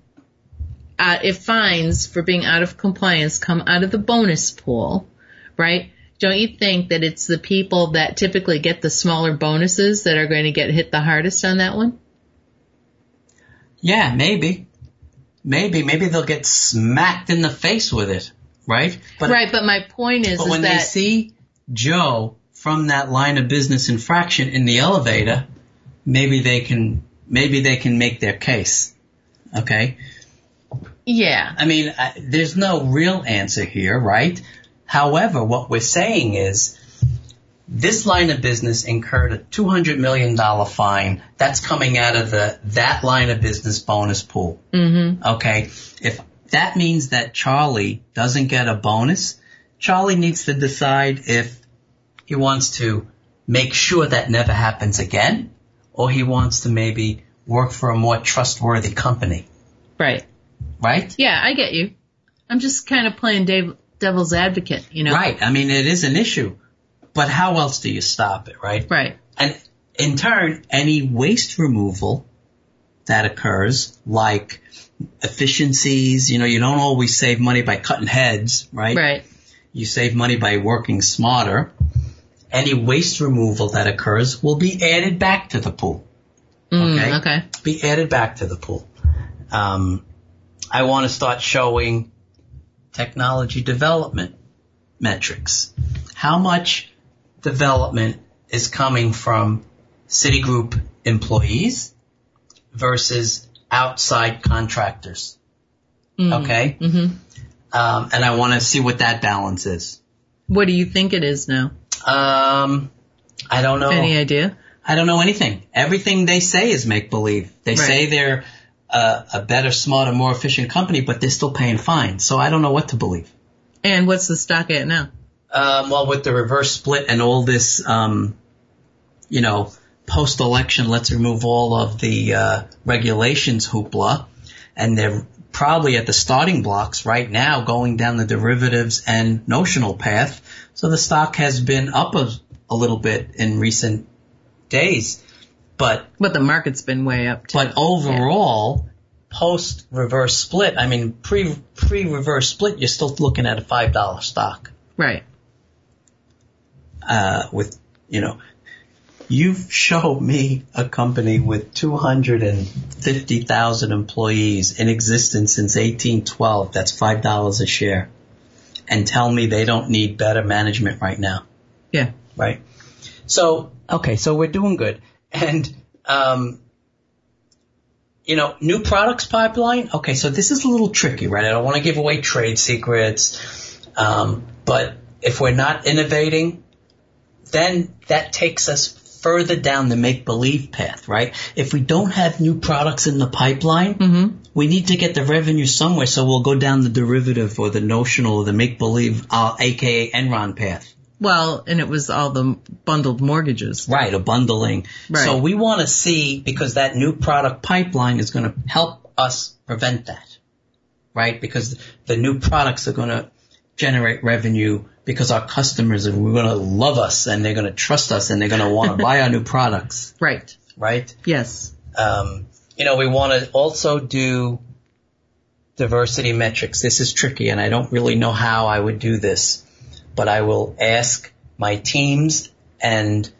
Speaker 2: uh, if fines for being out of compliance come out of the bonus pool, right? Don't you think that it's the people that typically get the smaller bonuses that are going to get hit the hardest on that one?
Speaker 1: Yeah, maybe. Maybe, maybe they'll get smacked in the face with it, right? But,
Speaker 2: right, but my point is,
Speaker 1: but
Speaker 2: is
Speaker 1: when they see Joe from that line of business infraction in the elevator, maybe they can, maybe they can make their case. Okay?
Speaker 2: yeah,
Speaker 1: I mean, I, there's no real answer here, right? However, what we're saying is, this line of business incurred a $200 million fine. That's coming out of the, that line of business bonus pool.
Speaker 2: mm-hmm.
Speaker 1: Okay. If that means that Charlie doesn't get a bonus, Charlie needs to decide if he wants to make sure that never happens again, or he wants to maybe work for a more trustworthy company,
Speaker 2: right.
Speaker 1: right?
Speaker 2: Yeah, I get you. I'm just kind of playing dev- devil's advocate, you know?
Speaker 1: Right. I mean, it is an issue, but how else do you stop it, right?
Speaker 2: Right.
Speaker 1: And in turn, any waste removal that occurs, like efficiencies, you know, you don't always save money by cutting heads, right?
Speaker 2: Right.
Speaker 1: You save money by working smarter. Any waste removal that occurs will be added back to the pool.
Speaker 2: Mm,
Speaker 1: Okay.
Speaker 2: okay.
Speaker 1: Be added back to the pool. Um, I want to start showing technology development metrics. How much development is coming from Citigroup employees versus outside contractors?
Speaker 2: Mm.
Speaker 1: Okay.
Speaker 2: Mm-hmm.
Speaker 1: Um, and I want to see what that balance is.
Speaker 2: What do you think it is now?
Speaker 1: Um, I don't know.
Speaker 2: Any idea?
Speaker 1: I don't know anything. Everything they say is make believe. They
Speaker 2: Right.
Speaker 1: say they're a, a better, smarter, more efficient company, but they're still paying fines. So I don't know what to believe.
Speaker 2: And what's the stock at now?
Speaker 1: Um, well, with the reverse split and all this, um, you know, post election, let's remove all of the uh, regulations hoopla, and they're probably at the starting blocks right now going down the derivatives and notional path. So the stock has been up a, a little bit in recent days, but
Speaker 2: But the market's been way up too.
Speaker 1: but overall, post reverse split, I mean pre pre reverse split, you're still looking at a five dollar stock.
Speaker 2: right.
Speaker 1: Uh, with you know, you've showed me a company with two hundred and fifty thousand employees in existence since eighteen twelve. That's five dollars a share, and tell me they don't need better management right now.
Speaker 2: Yeah.
Speaker 1: right? So, okay, so we're doing good. And, um, you know, new products pipeline. Okay, so this is a little tricky, right? I don't want to give away trade secrets. Um, but if we're not innovating, then that takes us further down the make believe path, right? If we don't have new products in the pipeline,
Speaker 2: Mm-hmm.
Speaker 1: we need to get the revenue somewhere, so we'll go down the derivative or the notional or the make believe, uh, aka Enron path.
Speaker 2: Well, and it was all the bundled mortgages.
Speaker 1: Right, a bundling.
Speaker 2: Right.
Speaker 1: So we want to see because that new product pipeline is going to help us prevent that. Right? Because the new products are going to generate revenue because our customers are going to love us and they're going to trust us and they're going to want to buy our new products.
Speaker 2: Right.
Speaker 1: Right?
Speaker 2: Yes.
Speaker 1: Um, you know, we want to also do diversity metrics. This is tricky and I don't really know how I would do this, but I will ask my teams and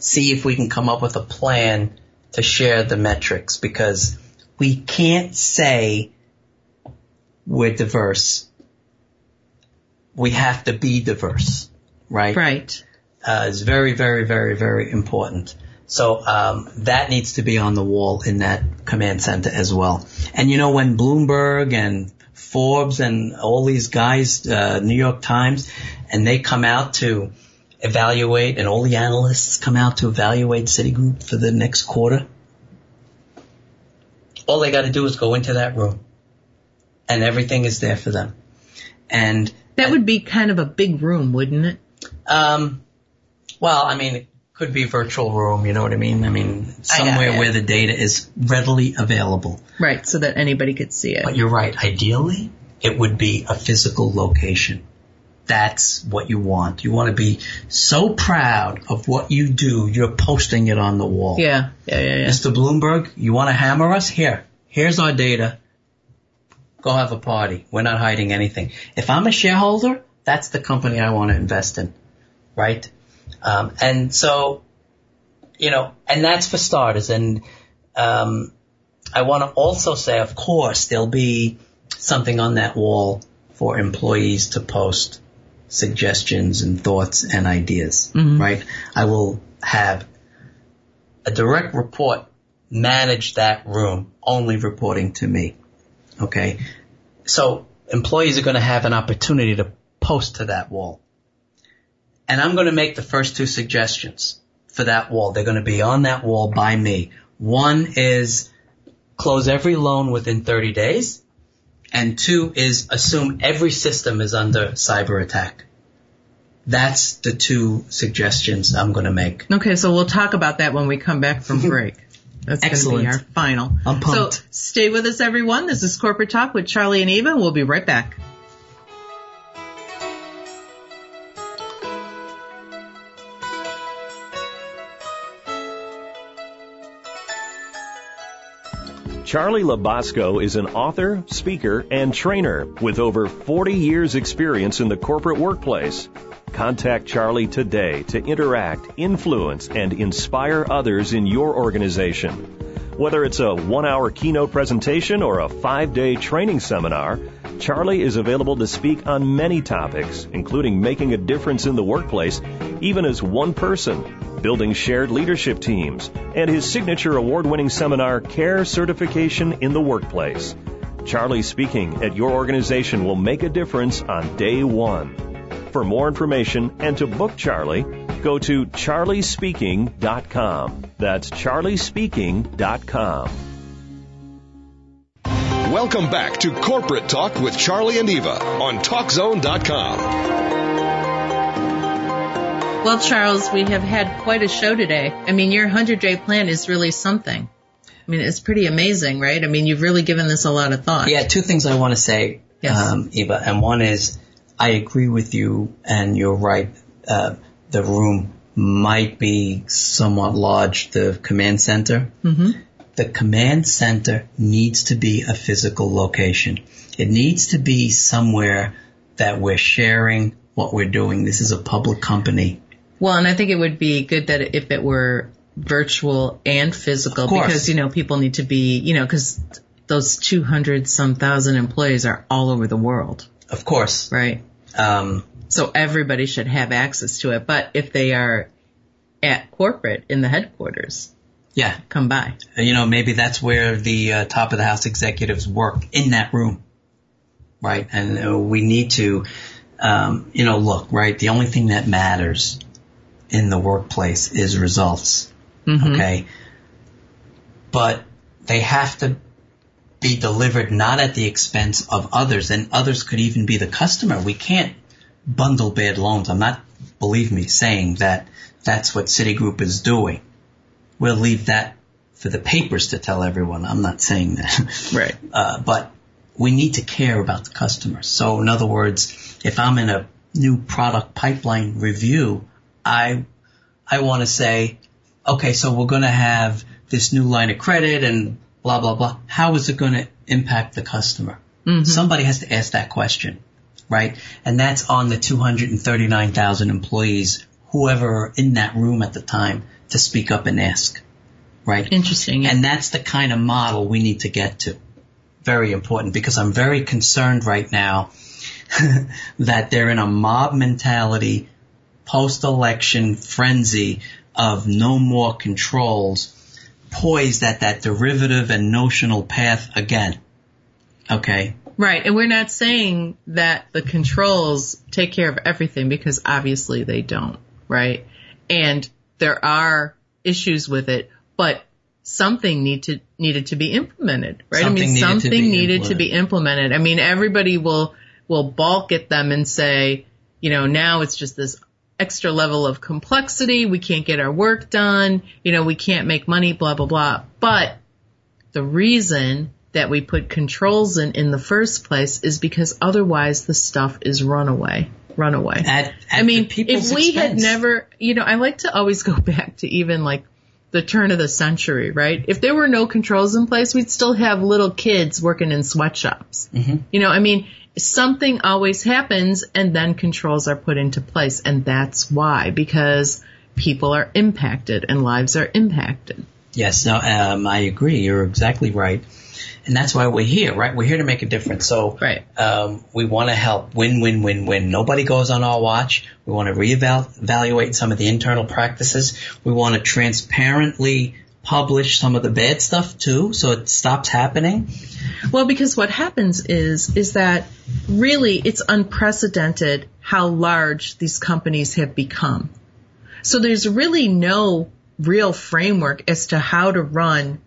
Speaker 1: see if we can come up with a plan to share the metrics because we can't say we're diverse. We have to be diverse, right?
Speaker 2: Right.
Speaker 1: uh, is very, very, very, very important. So um, that needs to be on the wall in that command center as well. And you know when Bloomberg and Forbes and all these guys, uh, New York Times, and they come out to evaluate, and all the analysts come out to evaluate Citigroup for the next quarter. All they got to do is go into that room, and everything is there for them. And
Speaker 2: That would be kind of a big room, wouldn't it?
Speaker 1: um, well, I mean, it could be virtual room. You know what I mean? I mean, somewhere
Speaker 2: yeah.
Speaker 1: where the data is readily available.
Speaker 2: Right. So that anybody could see it.
Speaker 1: But you're right. Ideally, it would be a physical location. That's what you want. You want to be so proud of what you do. You're posting it on the wall.
Speaker 2: Yeah. Yeah. Yeah. yeah.
Speaker 1: Mr. Bloomberg, you want to hammer us? Here. Here's our data. Go have a party. We're not hiding anything. If I'm a shareholder, that's the company I want to invest in. Right? Um, and so, you know, and that's for starters. And, um, I want to also say, of course, there'll be something on that wall for employees to post suggestions and thoughts and ideas, right? I will have a direct report manage that room, only reporting to me. Okay. So employees are going to have an opportunity to post to that wall. And I'm going to make the first two suggestions for that wall. They're going to be on that wall by me. One is close every loan within 30 days. And two is assume every system is under cyber attack. That's the two suggestions I'm going to make.
Speaker 2: Okay. So we'll talk about that when we come back from break. That's going to
Speaker 1: Excellent.
Speaker 2: be our final.
Speaker 1: I'm pumped.
Speaker 2: So stay with us, everyone. This is Corporate Talk with Charlie and Eva. We'll be right back.
Speaker 3: Charlie Labasco is an author, speaker, and trainer with over 40 years experience in the corporate workplace. Contact Charlie today to interact, influence, and inspire others in your organization. Whether it's a one hour keynote presentation or a five day training seminar, Charlie is available to speak on many topics, including making a difference in the workplace, even as one person, building shared leadership teams, and his signature award winning seminar, Care Certification in the Workplace. Charlie speaking at your organization will make a difference on day one. For more information and to book Charlie, go to charliespeaking.com. That's charliespeaking.com.
Speaker 4: Welcome back to Corporate Talk with Charlie and Eva on TalkZone.com.
Speaker 2: Well, Charles, we have had quite a show today. I mean, your 100 day plan is really something. I mean, it's pretty amazing, right? I mean, you've really given this a lot of thought.
Speaker 1: Yeah, two things I want to say,
Speaker 2: Yes.
Speaker 1: um, Eva, and one is I agree with you, and you're right. Uh, the room might be somewhat large, the command center.
Speaker 2: hmm
Speaker 1: The command center needs to be a physical location. It needs to be somewhere that we're sharing what we're doing. This is a public company.
Speaker 2: Well, and I think it would be good that if it were virtual and physical, because you know people need to be, you know, because those 200 some thousand employees are all over the world,
Speaker 1: Of course.
Speaker 2: right?
Speaker 1: Um,
Speaker 2: So everybody should have access to it. But if they are at corporate in the headquarters,
Speaker 1: yeah,
Speaker 2: come by.
Speaker 1: you know, maybe that's where the uh, top of the house executives work in that room, right? And uh, we need to, um, you know, look, right? The only thing that matters in the workplace is results,
Speaker 2: Mhm.
Speaker 1: okay? But they have to be delivered not at the expense of others, and others could even be the customer. We can't bundle bad loans. I'm not, believe me, saying that that's what Citigroup is doing. We'll leave that for the papers to tell everyone. I'm not saying that.
Speaker 2: Right.
Speaker 1: Uh, but we need to care about the customers. So in other words, if I'm in a new product pipeline review, I, I want to say, okay, so we're going to have this new line of credit and blah, blah, blah. How is it going to impact the customer? Somebody has to ask that question, right? And that's on the 239,000 employees, whoever are in that room at the time to speak up and ask, right?
Speaker 2: Interesting.
Speaker 1: And that's the kind of model we need to get to. Very important because I'm very concerned right now that they're in a mob mentality, post-election frenzy of no more controls, poised at that derivative and notional path again. Okay.
Speaker 2: Right. And we're not saying that the controls take care of everything because obviously they don't, right? And there are issues with it, but something need to, needed to be implemented, right?
Speaker 1: Something
Speaker 2: I mean,
Speaker 1: needed
Speaker 2: something
Speaker 1: be
Speaker 2: needed to be implemented. I mean, everybody will, will balk at them and say, you know, now it's just this extra level of complexity. We can't get our work done. You know, we can't make money, blah, blah, blah. But the reason that we put controls in in the first place is because otherwise the stuff is runaway. Runaway.
Speaker 1: At, at
Speaker 2: I mean, if we had never, you know, I like to always go back to even like the turn of the century, right? If there were no controls in place, we'd still have little kids working in sweatshops.
Speaker 1: Mm-hmm.
Speaker 2: You know, I mean, something always happens and then controls are put into place. And that's why, because people are impacted and lives are impacted.
Speaker 1: Yes, no, um, I agree. You're exactly right. And that's why we're here, right? We're here to make a difference. So,
Speaker 2: Right.
Speaker 1: um, we want to help win, win, win, win. Nobody goes on our watch. We want to reevaluate some of the internal practices. We want to transparently publish some of the bad stuff too, so it stops happening.
Speaker 2: Well, because what happens is, is that really it's unprecedented how large these companies have become. So there's really no real framework as to how to run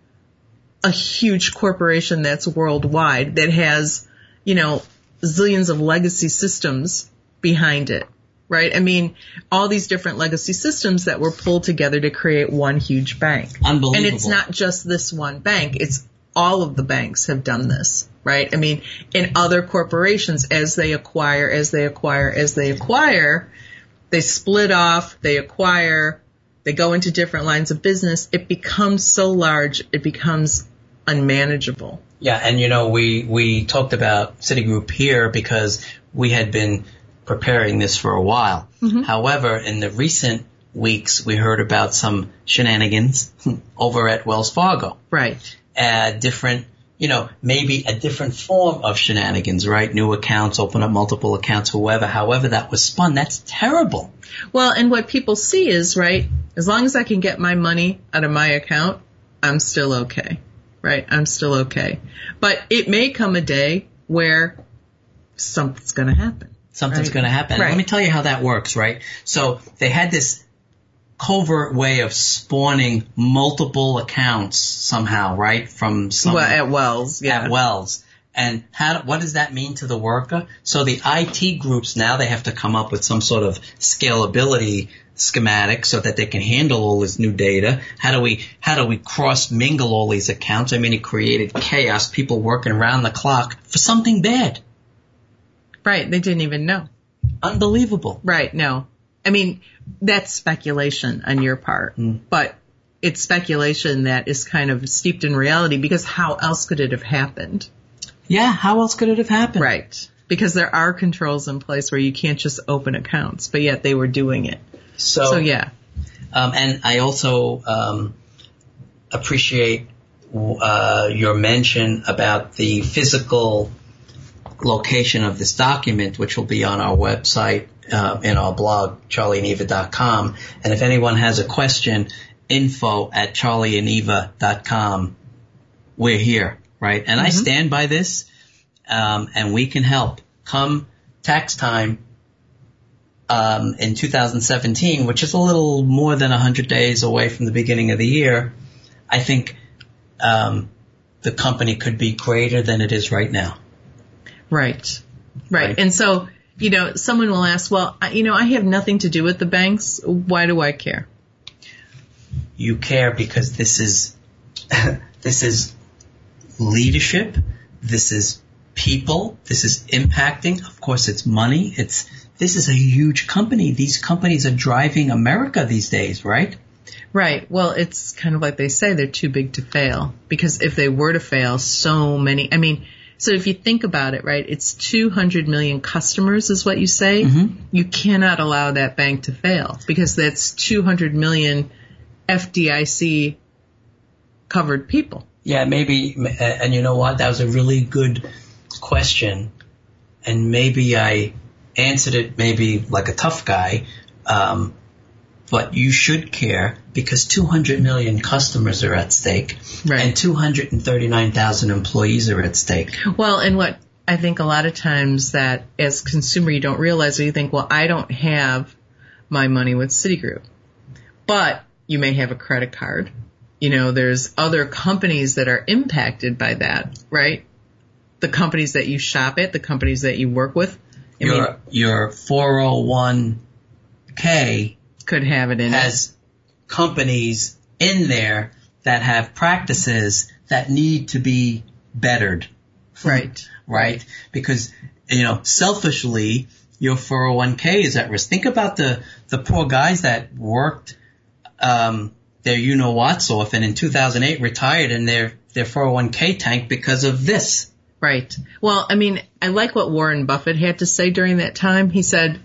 Speaker 2: a huge corporation that's worldwide that has, you know, zillions of legacy systems behind it. Right? I mean, all these different legacy systems that were pulled together to create one huge bank.
Speaker 1: Unbelievable.
Speaker 2: And it's not just this one bank. It's all of the banks have done this, right? I mean, in other corporations, as they acquire, as they acquire, as they acquire, they split off, they acquire, they go into different lines of business. It becomes so large, it becomes unmanageable.
Speaker 1: Yeah, and you know, we, we talked about Citigroup here because we had been preparing this for a while. However, in the recent weeks, we heard about some shenanigans over at Wells Fargo.
Speaker 2: Right.
Speaker 1: Uh, different, you know, maybe a different form of shenanigans, right? New accounts, open up multiple accounts, whoever, however that was spun. That's terrible.
Speaker 2: Well, and what people see is, right, as long as I can get my money out of my account, I'm still okay. Right? I'm still okay. But it may come a day where something's going to happen.
Speaker 1: Something's
Speaker 2: Right.
Speaker 1: going to happen.
Speaker 2: Right.
Speaker 1: Let me tell you how that works, right? So they had this covert way of spawning multiple accounts somehow, right? From some
Speaker 2: Well, at Wells, yeah.
Speaker 1: at Wells. And how, what does that mean to the worker? So the IT groups now they have to come up with some sort of scalability schematic so that they can handle all this new data? How do we how do we cross mingle all these accounts? I mean, it created chaos. People working around the clock for something bad.
Speaker 2: Right. They didn't even know.
Speaker 1: Unbelievable.
Speaker 2: Right. No. I mean, that's speculation on your part,
Speaker 1: Mm.
Speaker 2: but it's speculation that is kind of steeped in reality because how else could it have happened?
Speaker 1: Yeah. How else could it have happened?
Speaker 2: Right. Because there are controls in place where you can't just open accounts, but yet they were doing it.
Speaker 1: So,
Speaker 2: So yeah.
Speaker 1: Um, and I also um, appreciate uh, your mention about the physical location of this document, which will be on our website uh, in our blog, charlieandeva.com. And if anyone has a question, info at charlieandeva.com. We're here, right? And I stand by this, um, and we can help. Come tax time, um, in 2017, which is a little more than 100 days away from the beginning of the year, I think um, the company could be greater than it is right now.
Speaker 2: Right. Right.
Speaker 1: Right.
Speaker 2: And so, you know, someone will ask, well, I, you know, I have nothing to do with the banks. Why do I care?
Speaker 1: You care because this is this is leadership. This is people. This is impacting. Of course, it's money. It's this is a huge company. These companies are driving America these days, right?
Speaker 2: Right. Well, it's kind of like they say they're too big to fail because if they were to fail, so many, I mean, so if you think about it, right, it's 200 million customers is what you say. You cannot allow that bank to fail because that's 200 million FDIC covered people.
Speaker 1: Yeah, maybe, and you know what? That was a really good question, and maybe I answered it maybe like a tough guy, um, but you should care because 200 million customers are at stake,
Speaker 2: Right.
Speaker 1: and 239,000 employees are at stake.
Speaker 2: Well, and what I think a lot of times that as consumer you don't realize or you think, well, I don't have my money with Citigroup. But you may have a credit card. You know, there's other companies that are impacted by that, right? The companies that you shop at, the companies that you work with. I mean,
Speaker 1: Your your 401k
Speaker 2: could have it in it.
Speaker 1: has companies in there that have practices that need to be bettered.
Speaker 2: Right.
Speaker 1: right? Because, you know, selfishly, your 401k is at risk. Think about the, the poor guys that worked, um, their you know what's off and in 2008 retired and their, their 401k tanked because of this.
Speaker 2: Right. Well, I mean, I like what Warren Buffett had to say during that time. He said,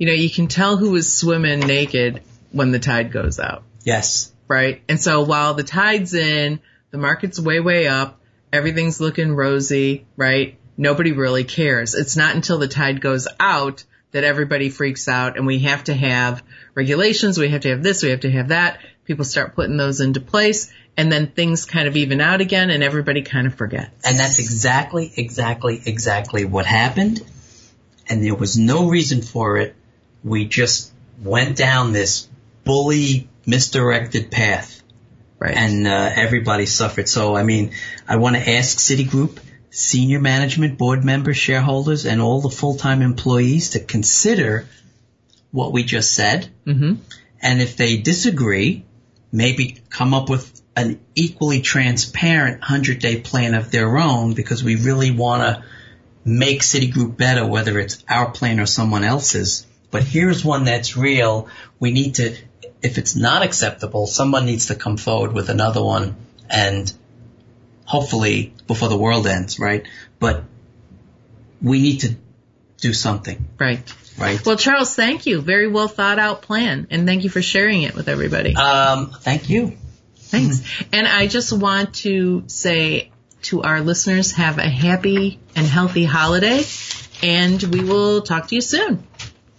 Speaker 2: you know, you can tell who is swimming naked when the tide goes out.
Speaker 1: Yes.
Speaker 2: right? And so while the tide's in, the market's way, way up, everything's looking rosy, right? Nobody really cares. It's not until the tide goes out that everybody freaks out and we have to have regulations, we have to have this, we have to have that. People start putting those into place and then things kind of even out again and everybody kind of forgets.
Speaker 1: And that's exactly, exactly, exactly what happened. And there was no reason for it. We just went down this bully, misdirected path.
Speaker 2: right.
Speaker 1: and uh, everybody suffered. So, I mean, I want to ask Citigroup, senior management, board members, shareholders, and all the full-time employees to consider what we just said.
Speaker 2: hmm
Speaker 1: And if they disagree, maybe come up with an equally transparent 100-day plan of their own because we really want to make Citigroup better, whether it's our plan or someone else's. But here's one that's real. We need to, if it's not acceptable, someone needs to come forward with another one and hopefully before the world ends, right? But we need to do something,
Speaker 2: Right.
Speaker 1: right?
Speaker 2: Well, Charles, thank you. Very well thought out plan and thank you for sharing it with everybody.
Speaker 1: Um, thank you.
Speaker 2: Thanks. And I just want to say to our listeners, have a happy and healthy holiday, and we will talk to you soon.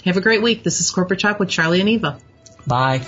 Speaker 2: Have a great week. This is Corporate Talk with Charlie and Eva.
Speaker 1: Bye.